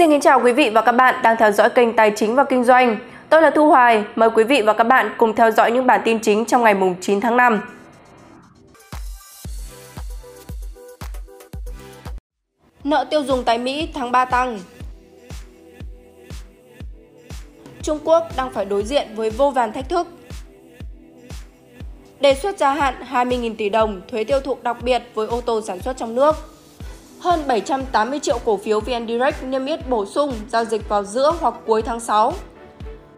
Xin kính chào quý vị và các bạn đang theo dõi kênh Tài chính và Kinh doanh. Tôi là Thu Hoài, mời quý vị và các bạn cùng theo dõi những bản tin chính trong ngày 9 tháng 5. Nợ tiêu dùng tại Mỹ tháng 3 tăng. Trung Quốc đang phải đối diện với vô vàn thách thức. Đề xuất gia hạn 20.000 tỷ đồng thuế tiêu thụ đặc biệt với ô tô sản xuất trong nước hơn 780 triệu cổ phiếu VN Direct niêm yết bổ sung giao dịch vào giữa hoặc cuối tháng 6.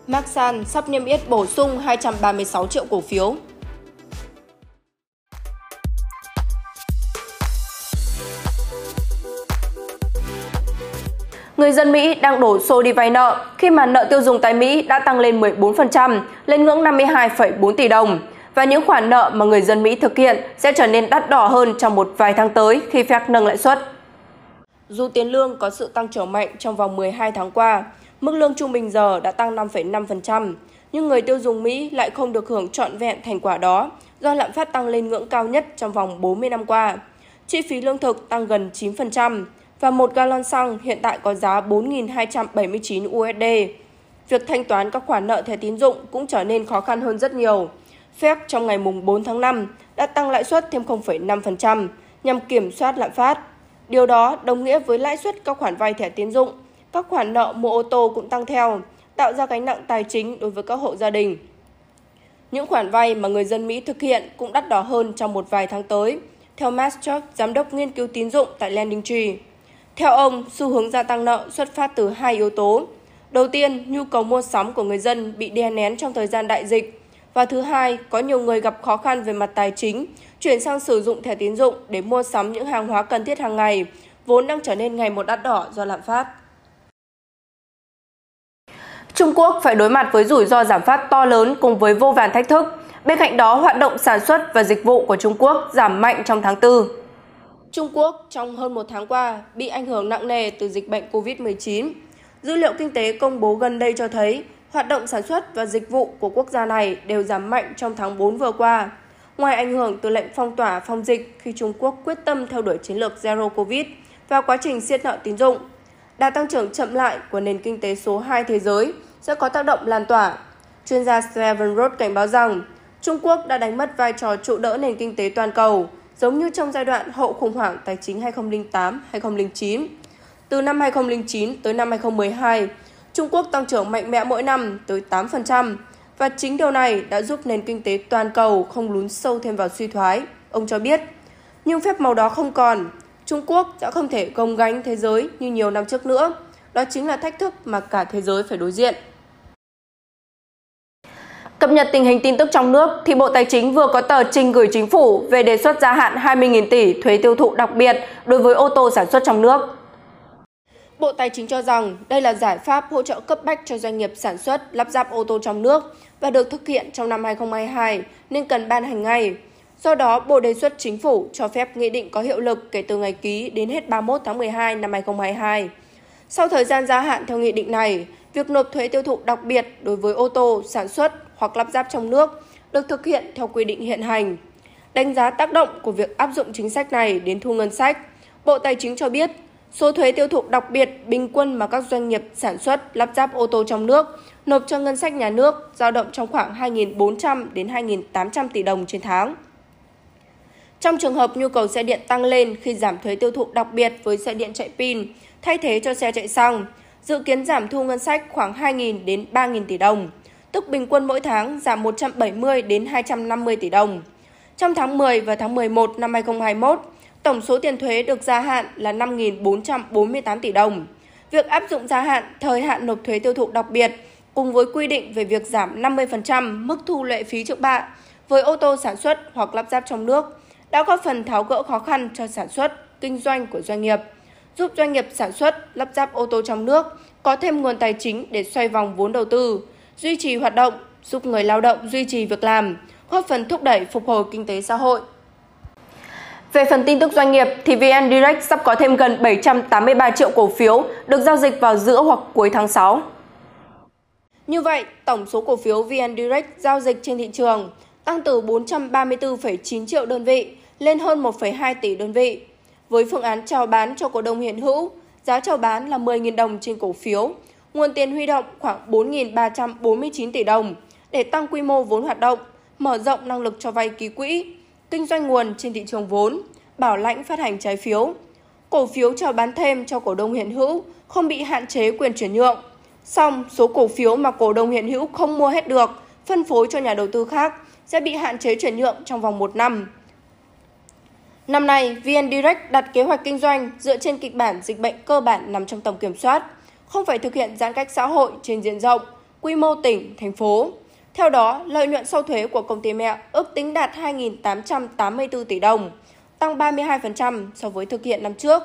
Maxan sắp niêm yết bổ sung 236 triệu cổ phiếu. Người dân Mỹ đang đổ xô đi vay nợ khi mà nợ tiêu dùng tại Mỹ đã tăng lên 14%, lên ngưỡng 52,4 tỷ đồng. Và những khoản nợ mà người dân Mỹ thực hiện sẽ trở nên đắt đỏ hơn trong một vài tháng tới khi Fed nâng lãi suất. Dù tiền lương có sự tăng trưởng mạnh trong vòng 12 tháng qua, mức lương trung bình giờ đã tăng 5,5%, nhưng người tiêu dùng Mỹ lại không được hưởng trọn vẹn thành quả đó do lạm phát tăng lên ngưỡng cao nhất trong vòng 40 năm qua. Chi phí lương thực tăng gần 9% và một gallon xăng hiện tại có giá 4.279 USD. Việc thanh toán các khoản nợ thẻ tín dụng cũng trở nên khó khăn hơn rất nhiều. Fed trong ngày 4 tháng 5 đã tăng lãi suất thêm 0,5% nhằm kiểm soát lạm phát. Điều đó đồng nghĩa với lãi suất các khoản vay thẻ tiến dụng, các khoản nợ mua ô tô cũng tăng theo, tạo ra gánh nặng tài chính đối với các hộ gia đình. Những khoản vay mà người dân Mỹ thực hiện cũng đắt đỏ hơn trong một vài tháng tới, theo Matt giám đốc nghiên cứu tín dụng tại Lending Tree. Theo ông, xu hướng gia tăng nợ xuất phát từ hai yếu tố. Đầu tiên, nhu cầu mua sắm của người dân bị đè nén trong thời gian đại dịch. Và thứ hai, có nhiều người gặp khó khăn về mặt tài chính chuyển sang sử dụng thẻ tín dụng để mua sắm những hàng hóa cần thiết hàng ngày, vốn đang trở nên ngày một đắt đỏ do lạm phát. Trung Quốc phải đối mặt với rủi ro giảm phát to lớn cùng với vô vàn thách thức. Bên cạnh đó, hoạt động sản xuất và dịch vụ của Trung Quốc giảm mạnh trong tháng 4. Trung Quốc trong hơn một tháng qua bị ảnh hưởng nặng nề từ dịch bệnh COVID-19. Dữ liệu kinh tế công bố gần đây cho thấy hoạt động sản xuất và dịch vụ của quốc gia này đều giảm mạnh trong tháng 4 vừa qua. Ngoài ảnh hưởng từ lệnh phong tỏa phòng dịch khi Trung Quốc quyết tâm theo đuổi chiến lược Zero Covid và quá trình siết nợ tín dụng, đà tăng trưởng chậm lại của nền kinh tế số 2 thế giới sẽ có tác động lan tỏa. Chuyên gia Steven Roth cảnh báo rằng Trung Quốc đã đánh mất vai trò trụ đỡ nền kinh tế toàn cầu, giống như trong giai đoạn hậu khủng hoảng tài chính 2008-2009. Từ năm 2009 tới năm 2012, Trung Quốc tăng trưởng mạnh mẽ mỗi năm tới 8%, và chính điều này đã giúp nền kinh tế toàn cầu không lún sâu thêm vào suy thoái, ông cho biết. Nhưng phép màu đó không còn, Trung Quốc đã không thể gồng gánh thế giới như nhiều năm trước nữa. Đó chính là thách thức mà cả thế giới phải đối diện. Cập nhật tình hình tin tức trong nước, thì Bộ Tài chính vừa có tờ trình gửi chính phủ về đề xuất gia hạn 20.000 tỷ thuế tiêu thụ đặc biệt đối với ô tô sản xuất trong nước. Bộ Tài chính cho rằng đây là giải pháp hỗ trợ cấp bách cho doanh nghiệp sản xuất, lắp ráp ô tô trong nước và được thực hiện trong năm 2022 nên cần ban hành ngay. Do đó, Bộ đề xuất chính phủ cho phép nghị định có hiệu lực kể từ ngày ký đến hết 31 tháng 12 năm 2022. Sau thời gian gia hạn theo nghị định này, việc nộp thuế tiêu thụ đặc biệt đối với ô tô sản xuất hoặc lắp ráp trong nước được thực hiện theo quy định hiện hành. Đánh giá tác động của việc áp dụng chính sách này đến thu ngân sách, Bộ Tài chính cho biết Số thuế tiêu thụ đặc biệt bình quân mà các doanh nghiệp sản xuất lắp ráp ô tô trong nước nộp cho ngân sách nhà nước dao động trong khoảng 2.400 đến 2.800 tỷ đồng trên tháng. Trong trường hợp nhu cầu xe điện tăng lên khi giảm thuế tiêu thụ đặc biệt với xe điện chạy pin thay thế cho xe chạy xăng, dự kiến giảm thu ngân sách khoảng 2.000 đến 3.000 tỷ đồng, tức bình quân mỗi tháng giảm 170 đến 250 tỷ đồng. Trong tháng 10 và tháng 11 năm 2021, Tổng số tiền thuế được gia hạn là 5.448 tỷ đồng. Việc áp dụng gia hạn thời hạn nộp thuế tiêu thụ đặc biệt cùng với quy định về việc giảm 50% mức thu lệ phí trước bạ với ô tô sản xuất hoặc lắp ráp trong nước đã góp phần tháo gỡ khó khăn cho sản xuất, kinh doanh của doanh nghiệp, giúp doanh nghiệp sản xuất, lắp ráp ô tô trong nước có thêm nguồn tài chính để xoay vòng vốn đầu tư, duy trì hoạt động, giúp người lao động duy trì việc làm, góp phần thúc đẩy phục hồi kinh tế xã hội. Về phần tin tức doanh nghiệp thì VN Direct sắp có thêm gần 783 triệu cổ phiếu được giao dịch vào giữa hoặc cuối tháng 6. Như vậy, tổng số cổ phiếu VN Direct giao dịch trên thị trường tăng từ 434,9 triệu đơn vị lên hơn 1,2 tỷ đơn vị. Với phương án chào bán cho cổ đông hiện hữu, giá chào bán là 10.000 đồng trên cổ phiếu, nguồn tiền huy động khoảng 4.349 tỷ đồng để tăng quy mô vốn hoạt động, mở rộng năng lực cho vay ký quỹ, kinh doanh nguồn trên thị trường vốn, bảo lãnh phát hành trái phiếu. Cổ phiếu chào bán thêm cho cổ đông hiện hữu không bị hạn chế quyền chuyển nhượng. Song, số cổ phiếu mà cổ đông hiện hữu không mua hết được, phân phối cho nhà đầu tư khác sẽ bị hạn chế chuyển nhượng trong vòng một năm. Năm nay, VN Direct đặt kế hoạch kinh doanh dựa trên kịch bản dịch bệnh cơ bản nằm trong tầm kiểm soát, không phải thực hiện giãn cách xã hội trên diện rộng, quy mô tỉnh, thành phố. Theo đó, lợi nhuận sau thuế của công ty mẹ ước tính đạt 2.884 tỷ đồng, tăng 32% so với thực hiện năm trước.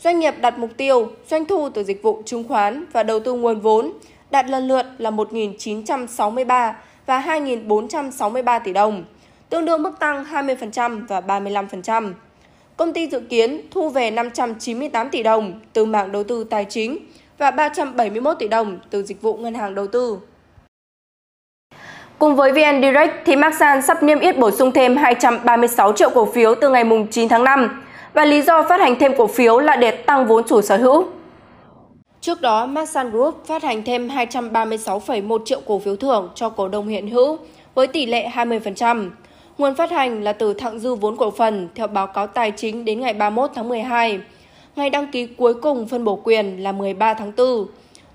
Doanh nghiệp đặt mục tiêu doanh thu từ dịch vụ chứng khoán và đầu tư nguồn vốn đạt lần lượt là 1.963 và 2.463 tỷ đồng, tương đương mức tăng 20% và 35%. Công ty dự kiến thu về 598 tỷ đồng từ mảng đầu tư tài chính và 371 tỷ đồng từ dịch vụ ngân hàng đầu tư. Cùng với VN Direct thì Masan sắp niêm yết bổ sung thêm 236 triệu cổ phiếu từ ngày 9 tháng 5 và lý do phát hành thêm cổ phiếu là để tăng vốn chủ sở hữu. Trước đó, Masan Group phát hành thêm 236,1 triệu cổ phiếu thưởng cho cổ đông hiện hữu với tỷ lệ 20%. Nguồn phát hành là từ thặng dư vốn cổ phần theo báo cáo tài chính đến ngày 31 tháng 12. Ngày đăng ký cuối cùng phân bổ quyền là 13 tháng 4.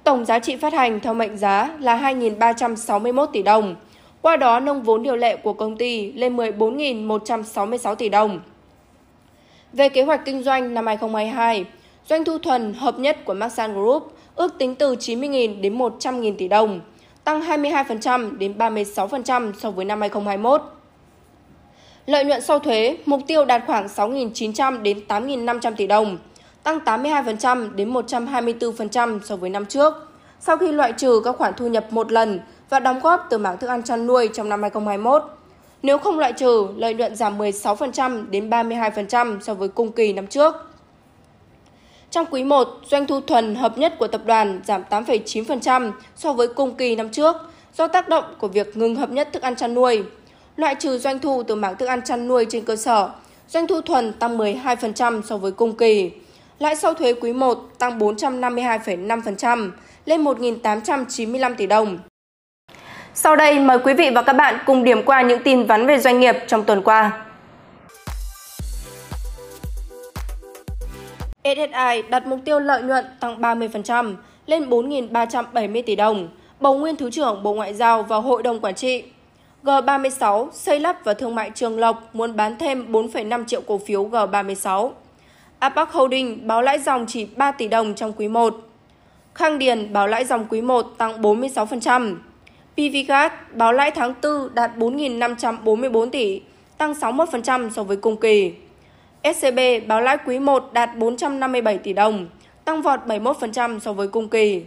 Tổng giá trị phát hành theo mệnh giá là 2.361 tỷ đồng. Qua đó nâng vốn điều lệ của công ty lên 14.166 tỷ đồng. Về kế hoạch kinh doanh năm 2022, doanh thu thuần hợp nhất của Maxan Group ước tính từ 90.000 đến 100.000 tỷ đồng, tăng 22% đến 36% so với năm 2021. Lợi nhuận sau thuế mục tiêu đạt khoảng 6.900 đến 8.500 tỷ đồng, tăng 82% đến 124% so với năm trước, sau khi loại trừ các khoản thu nhập một lần và đóng góp từ mảng thức ăn chăn nuôi trong năm 2021. Nếu không loại trừ, lợi nhuận giảm 16% đến 32% so với cùng kỳ năm trước. Trong quý 1, doanh thu thuần hợp nhất của tập đoàn giảm 8,9% so với cùng kỳ năm trước do tác động của việc ngừng hợp nhất thức ăn chăn nuôi. Loại trừ doanh thu từ mảng thức ăn chăn nuôi trên cơ sở, doanh thu thuần tăng 12% so với cùng kỳ. Lãi sau thuế quý 1 tăng 452,5% lên 1.895 tỷ đồng. Sau đây mời quý vị và các bạn cùng điểm qua những tin vắn về doanh nghiệp trong tuần qua. SSI đặt mục tiêu lợi nhuận tăng 30% lên 4.370 tỷ đồng, bầu nguyên Thứ trưởng Bộ Ngoại giao và Hội đồng Quản trị. G36 xây lắp và thương mại Trường Lộc muốn bán thêm 4,5 triệu cổ phiếu G36. Apac Holding báo lãi dòng chỉ 3 tỷ đồng trong quý 1. Khang Điền báo lãi dòng quý 1 tăng 46%. PVGas báo lãi tháng 4 đạt 4.544 tỷ, tăng 61% so với cùng kỳ. SCB báo lãi quý 1 đạt 457 tỷ đồng, tăng vọt 71% so với cùng kỳ.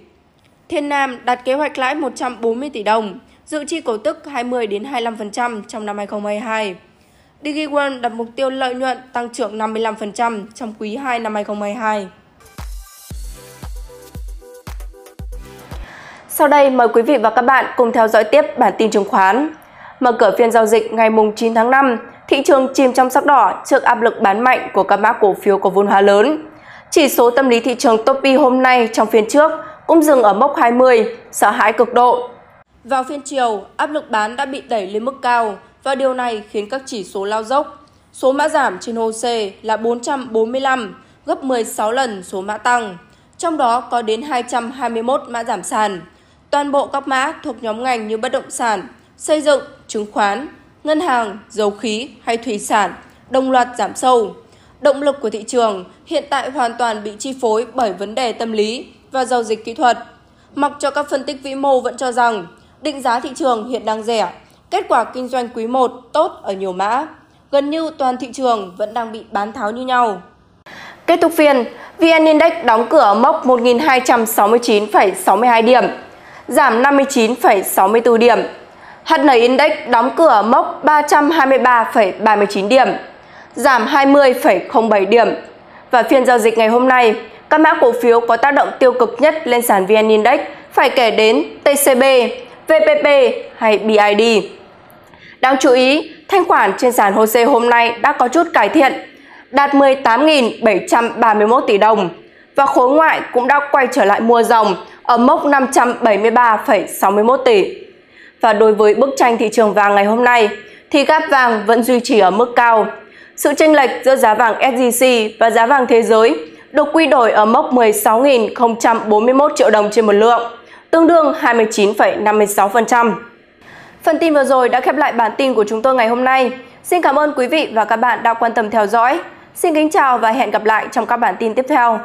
Thiên Nam đặt kế hoạch lãi 140 tỷ đồng, dự chi cổ tức 20 đến 25% trong năm 2022. DigiOne đặt mục tiêu lợi nhuận tăng trưởng 55% trong quý 2 năm 2022. Sau đây mời quý vị và các bạn cùng theo dõi tiếp bản tin chứng khoán. Mở cửa phiên giao dịch ngày 9 tháng 5, thị trường chìm trong sắc đỏ trước áp lực bán mạnh của các mã cổ phiếu có vốn hóa lớn. Chỉ số tâm lý thị trường Topi hôm nay trong phiên trước cũng dừng ở mốc 20, sợ hãi cực độ. Vào phiên chiều, áp lực bán đã bị đẩy lên mức cao và điều này khiến các chỉ số lao dốc. Số mã giảm trên HOSE là 445, gấp 16 lần số mã tăng. Trong đó có đến 221 mã giảm sàn. Toàn bộ các mã thuộc nhóm ngành như bất động sản, xây dựng, chứng khoán, ngân hàng, dầu khí hay thủy sản đồng loạt giảm sâu. Động lực của thị trường hiện tại hoàn toàn bị chi phối bởi vấn đề tâm lý và giao dịch kỹ thuật. Mặc cho các phân tích vĩ mô vẫn cho rằng định giá thị trường hiện đang rẻ, kết quả kinh doanh quý 1 tốt ở nhiều mã. Gần như toàn thị trường vẫn đang bị bán tháo như nhau. Kết thúc phiên, VN Index đóng cửa mốc 1.269,62 điểm, giảm 59,64 điểm. HN Index đóng cửa mốc 323,39 điểm, giảm 20,07 điểm. Và phiên giao dịch ngày hôm nay, các mã cổ phiếu có tác động tiêu cực nhất lên sàn VN Index phải kể đến TCB, VPP hay BID. Đáng chú ý, thanh khoản trên sàn HOSE hôm nay đã có chút cải thiện, đạt 18.731 tỷ đồng, và khối ngoại cũng đã quay trở lại mua dòng ở mốc 573,61 tỷ. Và đối với bức tranh thị trường vàng ngày hôm nay thì gap vàng vẫn duy trì ở mức cao. Sự chênh lệch giữa giá vàng SJC và giá vàng thế giới được quy đổi ở mốc 16.041 triệu đồng trên một lượng, tương đương 29,56%. Phần tin vừa rồi đã khép lại bản tin của chúng tôi ngày hôm nay. Xin cảm ơn quý vị và các bạn đã quan tâm theo dõi. Xin kính chào và hẹn gặp lại trong các bản tin tiếp theo.